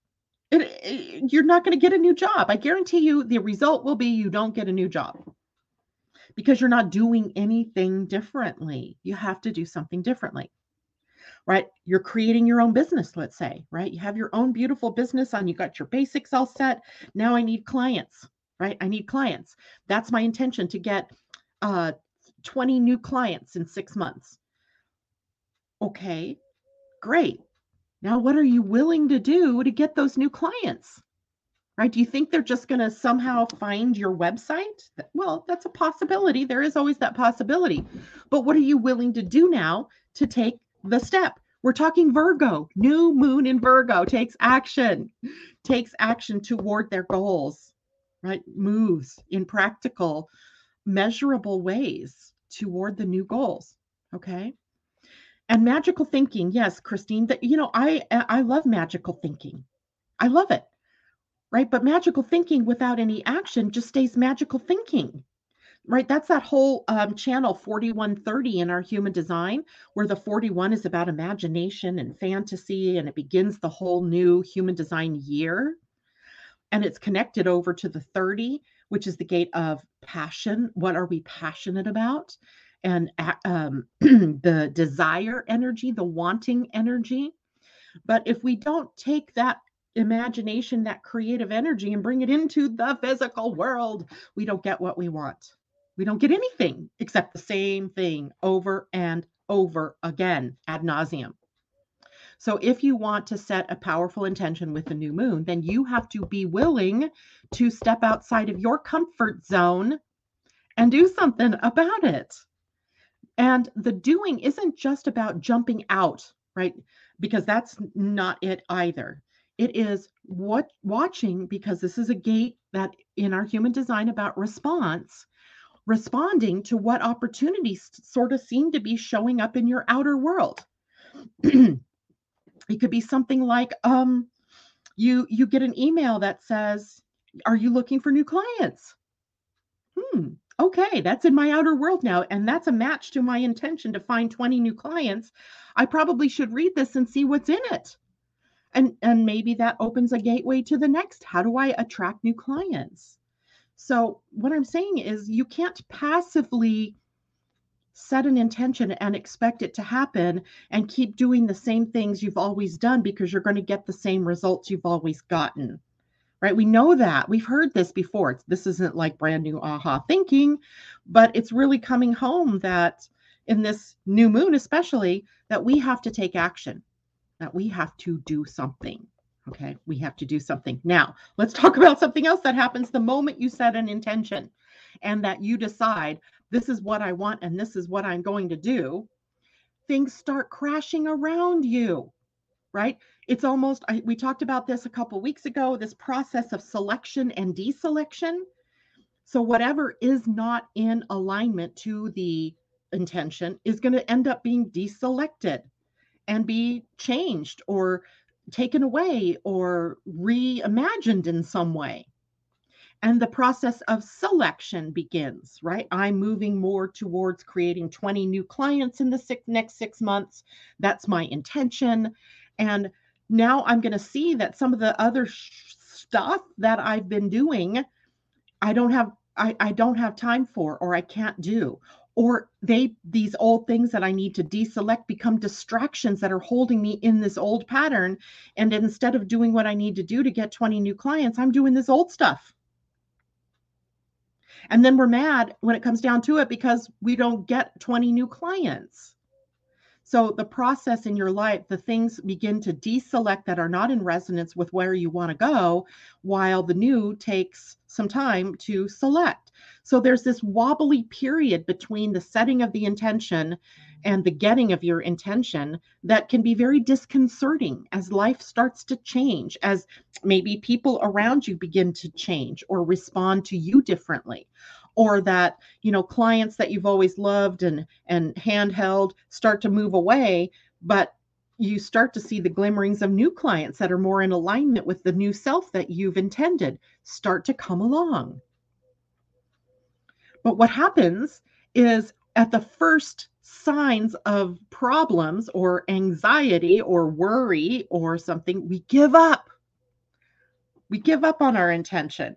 It, it, you're not going to get a new job. I guarantee you the result will be you don't get a new job because you're not doing anything differently. You have to do something differently right? You're creating your own business, let's say, right? You have your own beautiful business on, you got your basics all set. Now I need clients, right? I need clients. That's my intention to get uh, 20 new clients in six months. Okay, great. Now, what are you willing to do to get those new clients? Right? Do you think they're just going to somehow find your website? Well, that's a possibility. There is always that possibility. But what are you willing to do now to take the step. We're talking Virgo. New moon in Virgo takes action, takes action toward their goals, right? Moves in practical, measurable ways toward the new goals. Okay. And magical thinking, yes, Christine, that you know, I I love magical thinking. I love it. Right? But magical thinking without any action just stays magical thinking right that's that whole um, channel 4130 in our human design where the 41 is about imagination and fantasy and it begins the whole new human design year and it's connected over to the 30 which is the gate of passion what are we passionate about and um, the desire energy the wanting energy but if we don't take that imagination that creative energy and bring it into the physical world we don't get what we want we don't get anything except the same thing over and over again ad nauseum. So, if you want to set a powerful intention with the new moon, then you have to be willing to step outside of your comfort zone and do something about it. And the doing isn't just about jumping out, right? Because that's not it either. It is what watching because this is a gate that in our human design about response responding to what opportunities sort of seem to be showing up in your outer world. it could be something like um, you you get an email that says, "Are you looking for new clients?" Hmm. Okay, that's in my outer world now, and that's a match to my intention to find 20 new clients. I probably should read this and see what's in it. And and maybe that opens a gateway to the next. How do I attract new clients? So, what I'm saying is, you can't passively set an intention and expect it to happen and keep doing the same things you've always done because you're going to get the same results you've always gotten. Right? We know that. We've heard this before. It's, This isn't like brand new aha thinking, but it's really coming home that in this new moon, especially, that we have to take action, that we have to do something. Okay, we have to do something. Now, let's talk about something else that happens the moment you set an intention and that you decide this is what I want and this is what I'm going to do. Things start crashing around you, right? It's almost, I, we talked about this a couple weeks ago this process of selection and deselection. So, whatever is not in alignment to the intention is going to end up being deselected and be changed or taken away or reimagined in some way. And the process of selection begins, right? I'm moving more towards creating 20 new clients in the six, next six months. That's my intention. And now I'm going to see that some of the other sh- stuff that I've been doing, I don't have I, I don't have time for or I can't do. Or they these old things that i need to deselect become distractions that are holding me in this old pattern. And instead of doing what i need to do to get 20 new clients i'm doing this old stuff. And then we're mad when it comes down to it because we don't get 20 new clients so the process in your life, the things begin to deselect that are not in resonance with where you want to go, while the new takes some time to select. So there's this wobbly period between the setting of the intention and the getting of your intention that can be very disconcerting as life starts to change, as maybe people around you begin to change or respond to you differently or that you know clients that you've always loved and and handheld start to move away but you start to see the glimmerings of new clients that are more in alignment with the new self that you've intended start to come along but what happens is at the first signs of problems or anxiety or worry or something, we give up. We give up on our intention.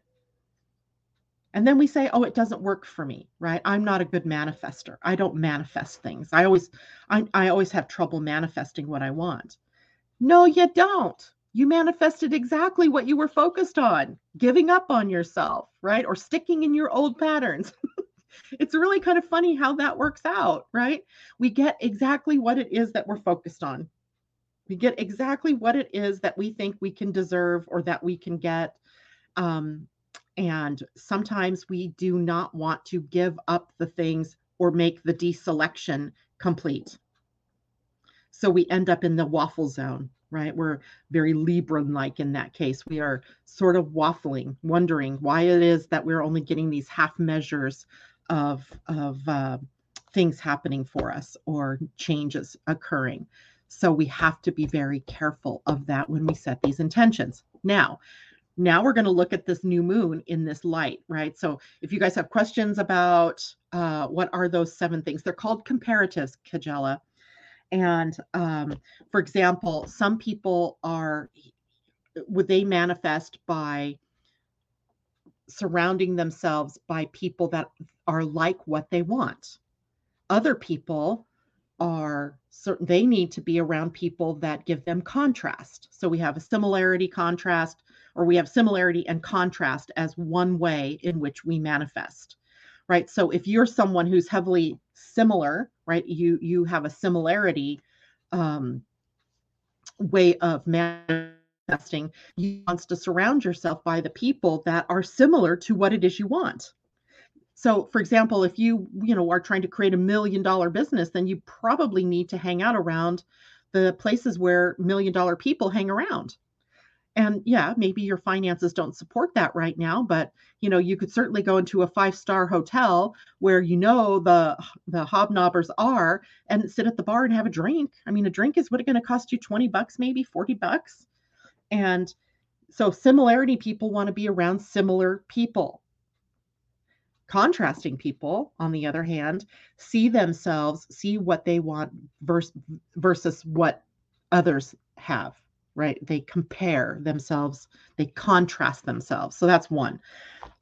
And then we say, oh, it doesn't work for me, right? I'm not a good manifester. I don't manifest things. I always, I, I always have trouble manifesting what I want. No, you don't. You manifested exactly what you were focused on, giving up on yourself, right? Or sticking in your old patterns. it's really kind of funny how that works out, right? We get exactly what it is that we're focused on. We get exactly what it is that we think we can deserve or that we can get. Um, and sometimes we do not want to give up the things or make the deselection complete. So we end up in the waffle zone, right? We're very Libran like in that case. We are sort of waffling, wondering why it is that we're only getting these half measures of, of uh, things happening for us or changes occurring. So we have to be very careful of that when we set these intentions. Now, now we're going to look at this new moon in this light, right? So if you guys have questions about uh, what are those seven things, they're called comparatives, Kajela. And um, for example, some people are, would they manifest by surrounding themselves by people that are like what they want? Other people are certain they need to be around people that give them contrast. So we have a similarity contrast, or we have similarity and contrast as one way in which we manifest right? So if you're someone who's heavily similar right you you have a similarity um, way of manifesting you wants to surround yourself by the people that are similar to what it is you want. So for example if you you know are trying to create a million dollar business then you probably need to hang out around the places where million dollar people hang around and yeah maybe your finances don't support that right now but you know you could certainly go into a five star hotel where you know the the hobnobbers are and sit at the bar and have a drink. I mean a drink is what going to cost you 20 bucks maybe 40 bucks. And so similarity people want to be around similar people. Contrasting people on the other hand see themselves see what they want versus versus what others have right? They compare themselves, they contrast themselves. So that's one.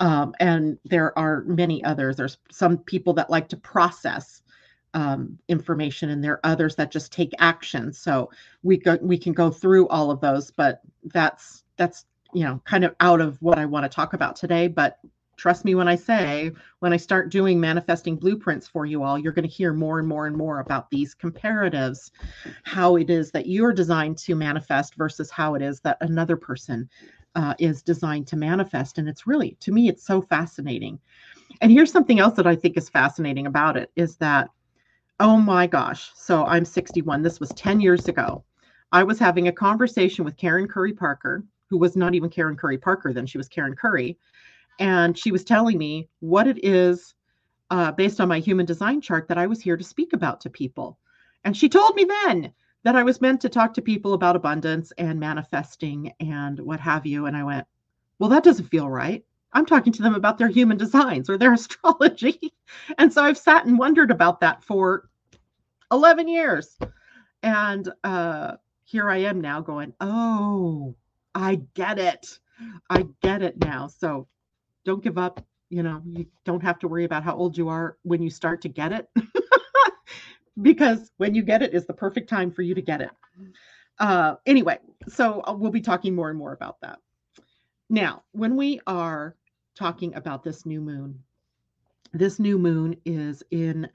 Um, and there are many others. There's some people that like to process um, information, and there are others that just take action. So we go, we can go through all of those, but that's that's you know kind of out of what I want to talk about today. But trust me when I say, when I start doing manifesting blueprints for you all, you're going to hear more and more and more about these comparatives, how it is that you're designed to manifest versus how it is that another person uh, is designed to manifest. And it's really, to me, it's so fascinating. And here's something else that I think is fascinating about it is that, oh my gosh, so I'm 61. This was 10 years ago. I was having a conversation with Karen Curry Parker, who was not even Karen Curry Parker then, she was Karen Curry and she was telling me what it is uh, based on my human design chart that I was here to speak about to people. And she told me then that I was meant to talk to people about abundance and manifesting and what have you. And I went, well, that doesn't feel right. I'm talking to them about their human designs or their astrology. and so I've sat and wondered about that for 11 years. And uh, here I am now going, oh, I get it. I get it now. So don't give up. You know, you don't have to worry about how old you are when you start to get it, because when you get it is the perfect time for you to get it. Uh, anyway, so uh, we'll be talking more and more about that. Now, when we are talking about this new moon, this new moon is in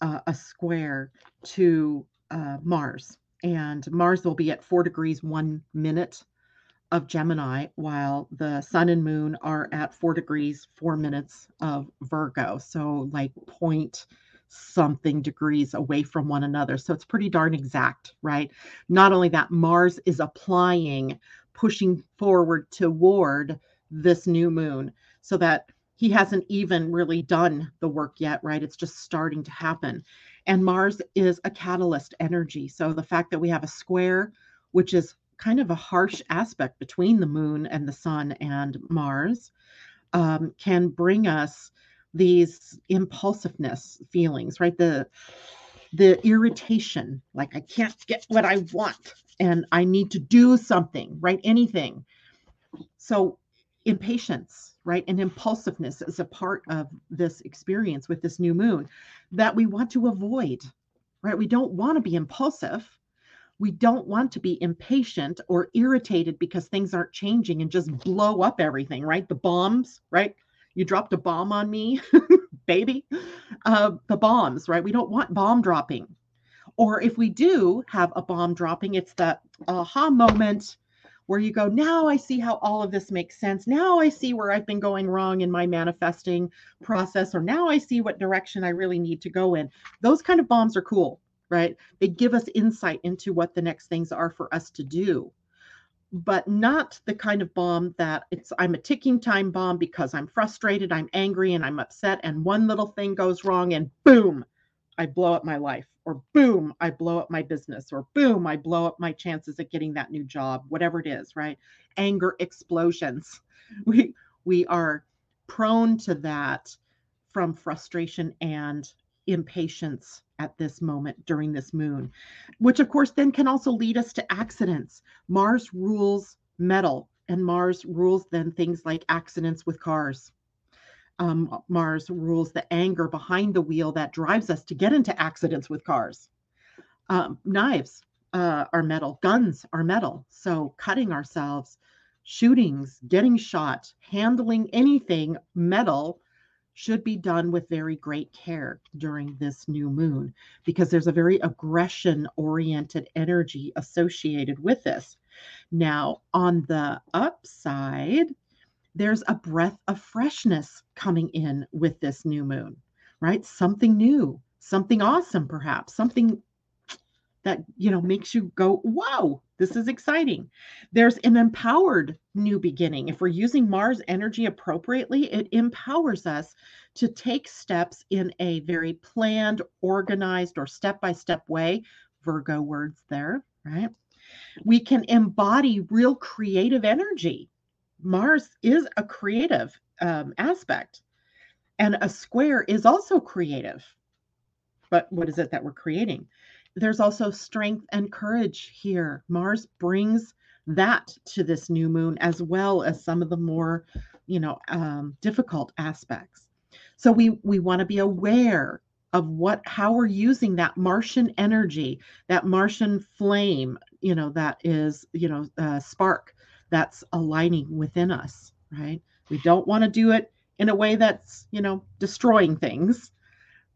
uh, a square to uh, Mars, and Mars will be at four degrees one minute of Gemini, while the sun and moon are at four degrees, four minutes of Virgo. So, like point something degrees away from one another. So, it's pretty darn exact, right? Not only that, Mars is applying, pushing forward toward this new moon so that he hasn't even really done the work yet, right? It's just starting to happen. And Mars is a catalyst energy. So, the fact that we have a square, which is kind of a harsh aspect between the moon and the sun and Mars um, can bring us these impulsiveness feelings, right? The the irritation, like I can't get what I want and I need to do something, right? Anything. So, impatience, right? And impulsiveness is a part of this experience with this new moon that we want to avoid, right? We don't want to be impulsive. We don't want to be impatient or irritated because things aren't changing and just blow up everything, right? The bombs, right? You dropped a bomb on me, baby. Uh, the bombs, right? We don't want bomb dropping. Or if we do have a bomb dropping, it's the aha moment where you go, now I see how all of this makes sense. Now I see where I've been going wrong in my manifesting process, or now I see what direction I really need to go in. Those kind of bombs are cool, right? They give us insight into what the next things are for us to do. But not the kind of bomb that it's I'm a ticking time bomb because I'm frustrated, I'm angry, and I'm upset, and one little thing goes wrong, and boom, I blow up my life or boom, I blow up my business, or boom, I blow up my chances at getting that new job, whatever it is, right? Anger explosions. We we are prone to that from frustration and impatience at this moment during this moon, which of course then can also lead us to accidents. Mars rules metal, and Mars rules then things like accidents with cars um, Mars rules the anger behind the wheel that drives us to get into accidents with cars. Um, knives uh, are metal, guns are metal. So cutting ourselves, shootings, getting shot, handling anything metal should be done with very great care during this new moon because there's a very aggression oriented energy associated with this. Now, on the upside, there's a breath of freshness coming in with this new moon, right? Something new, something awesome, perhaps, something that, you know, makes you go, wow, this is exciting. There's an empowered new beginning. If we're using Mars energy appropriately, it empowers us to take steps in a very planned, organized, or step by step way. Virgo words there, right? We can embody real creative energy Mars is a creative um, aspect, and a square is also creative. But what is it that we're creating? There's also strength and courage here. Mars brings that to this new moon as well as some of the more, you know, um, difficult aspects. So we we want to be aware of what how we're using that Martian energy, that Martian flame, you know, that is you know uh, spark that's aligning within us, right? We don't want to do it in a way that's, you know, destroying things,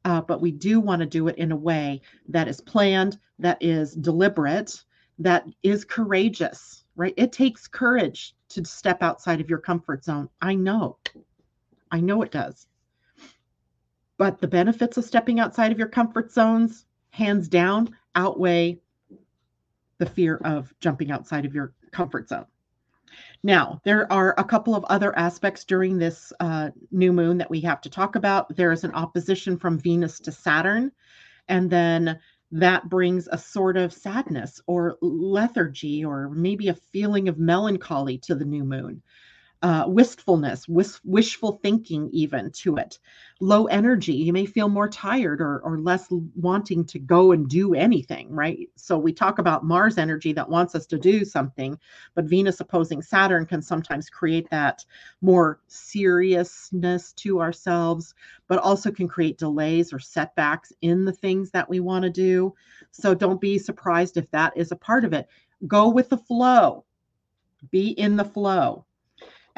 uh, but we do want to do it in a way that is planned, that is deliberate, that is courageous, right? It takes courage to step outside of your comfort zone. I know. I know it does. But the benefits of stepping outside of your comfort zones, hands down, outweigh the fear of jumping outside of your comfort zone. Now, there are a couple of other aspects during this uh, new moon that we have to talk about. There is an opposition from Venus to Saturn, and then that brings a sort of sadness or lethargy or maybe a feeling of melancholy to the new moon uh, wistfulness, wish, wishful thinking, even to it. Low energy, you may feel more tired or, or less wanting to go and do anything, right? So we talk about Mars energy that wants us to do something, but Venus opposing Saturn can sometimes create that more seriousness to ourselves, but also can create delays or setbacks in the things that we want to do. So don't be surprised if that is a part of it. Go with the flow, be in the flow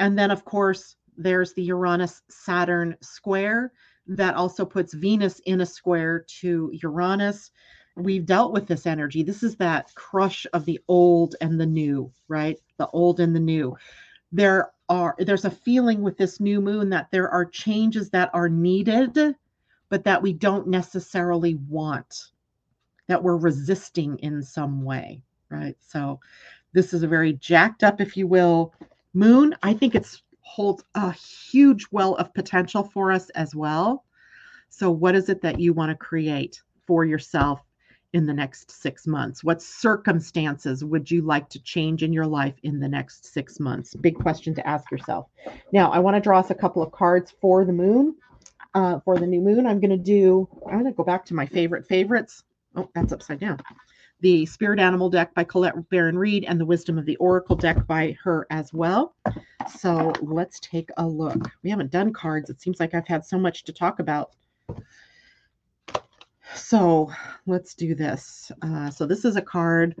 and then, of course, there's the Uranus Saturn square that also puts Venus in a square to Uranus. We've dealt with this energy. This is that crush of the old and the new, right? The old and the new. There are there's a feeling with this new moon that there are changes that are needed, but that we don't necessarily want, that we're resisting in some way, right? So this is a very jacked up, if you will, Moon, I think it's holds a huge well of potential for us as well. So what is it that you want to create for yourself in the next 6 months? What circumstances would you like to change in your life in the next 6 months? Big question to ask yourself. Now, I want to draw us a couple of cards for the moon. Uh, for the new moon, I'm going to do, I'm going to go back to my favorite favorites Oh, that's upside down. The Spirit Animal deck by Colette Baron Reid and the Wisdom of the Oracle deck by her as well. So let's take a look. We haven't done cards. It seems like I've had so much to talk about. So let's do this. Uh, so this is a card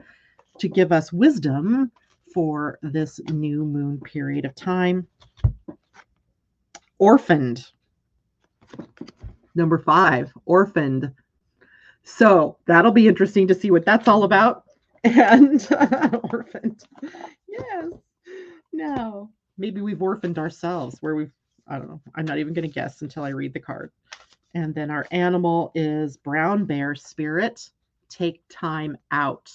to give us wisdom for this new moon period of time. Orphaned. Number five, orphaned. So that'll be interesting to see what that's all about. And uh, orphaned. Yes. No. Maybe we've orphaned ourselves where we've, I don't know. I'm not even going to guess until I read the card. And then our animal is brown bear spirit. Take time out.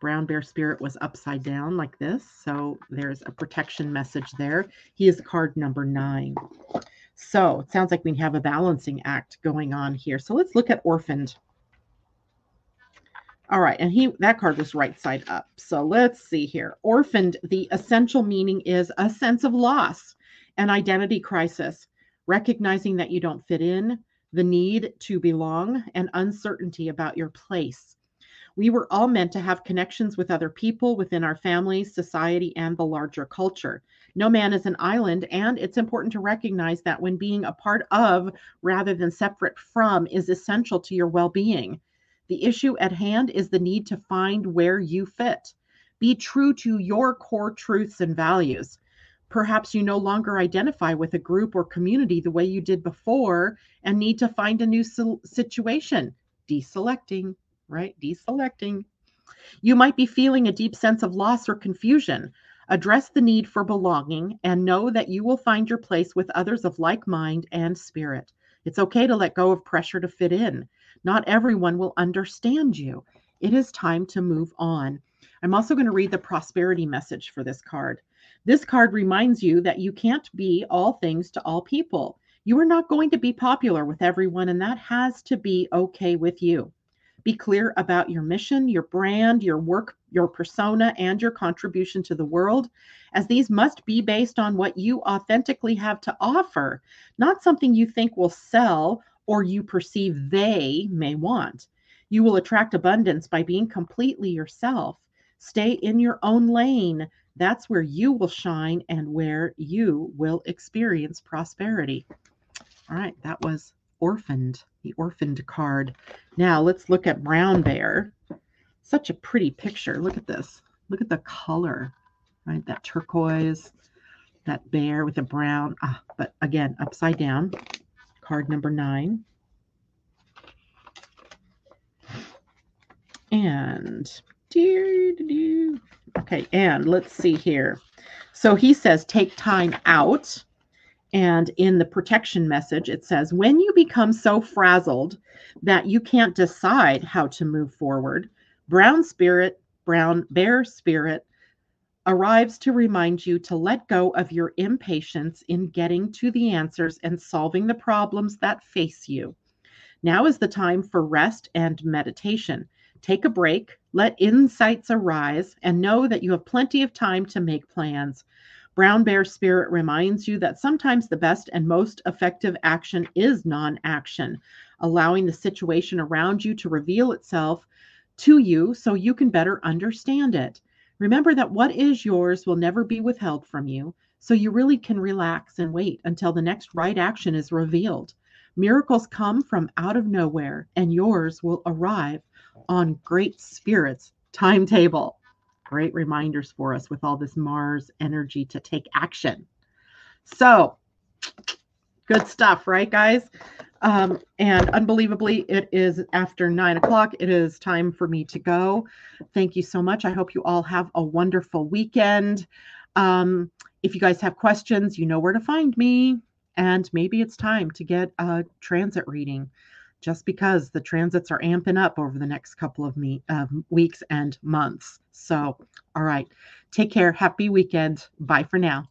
Brown bear spirit was upside down like this. So there's a protection message there. He is card number nine. So it sounds like we have a balancing act going on here. So let's look at orphaned. All right, and he that card was right side up. So let's see here. Orphaned, the essential meaning is a sense of loss, an identity crisis, recognizing that you don't fit in, the need to belong, and uncertainty about your place. We were all meant to have connections with other people within our families, society, and the larger culture. No man is an island, and it's important to recognize that when being a part of rather than separate from is essential to your well being. The issue at hand is the need to find where you fit. Be true to your core truths and values. Perhaps you no longer identify with a group or community the way you did before and need to find a new situation. Deselecting right? Deselecting. You might be feeling a deep sense of loss or confusion. Address the need for belonging and know that you will find your place with others of like mind and spirit. It's okay to let go of pressure to fit in. Not everyone will understand you. It is time to move on. I'm also going to read the prosperity message for this card. This card reminds you that you can't be all things to all people. You are not going to be popular with everyone, and that has to be okay with you. Be clear about your mission, your brand, your work, your persona, and your contribution to the world, as these must be based on what you authentically have to offer, not something you think will sell or you perceive they may want. You will attract abundance by being completely yourself. Stay in your own lane. That's where you will shine and where you will experience prosperity. All right, that was orphaned, the orphaned card. Now let's look at brown bear. Such a pretty picture. Look at this. Look at the color, right? That turquoise, that bear with the brown. Ah, but again, upside down. Card number nine. And okay, and let's see here. So he says take time out and in the protection message, it says, when you become so frazzled that you can't decide how to move forward, brown spirit, brown bear spirit arrives to remind you to let go of your impatience in getting to the answers and solving the problems that face you. Now is the time for rest and meditation. Take a break, let insights arise, and know that you have plenty of time to make plans. Brown Bear Spirit reminds you that sometimes the best and most effective action is non action, allowing the situation around you to reveal itself to you so you can better understand it. Remember that what is yours will never be withheld from you, so you really can relax and wait until the next right action is revealed. Miracles come from out of nowhere, and yours will arrive on Great Spirit's timetable great reminders for us with all this Mars energy to take action. So, good stuff, right, guys? Um, and unbelievably, it is after nine o'clock. It is time for me to go. Thank you so much. I hope you all have a wonderful weekend. Um, if you guys have questions, you know where to find me. And maybe it's time to get a transit reading just because the transits are amping up over the next couple of me, uh, weeks and months. So, all right, take care. Happy weekend. Bye for now.